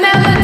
melody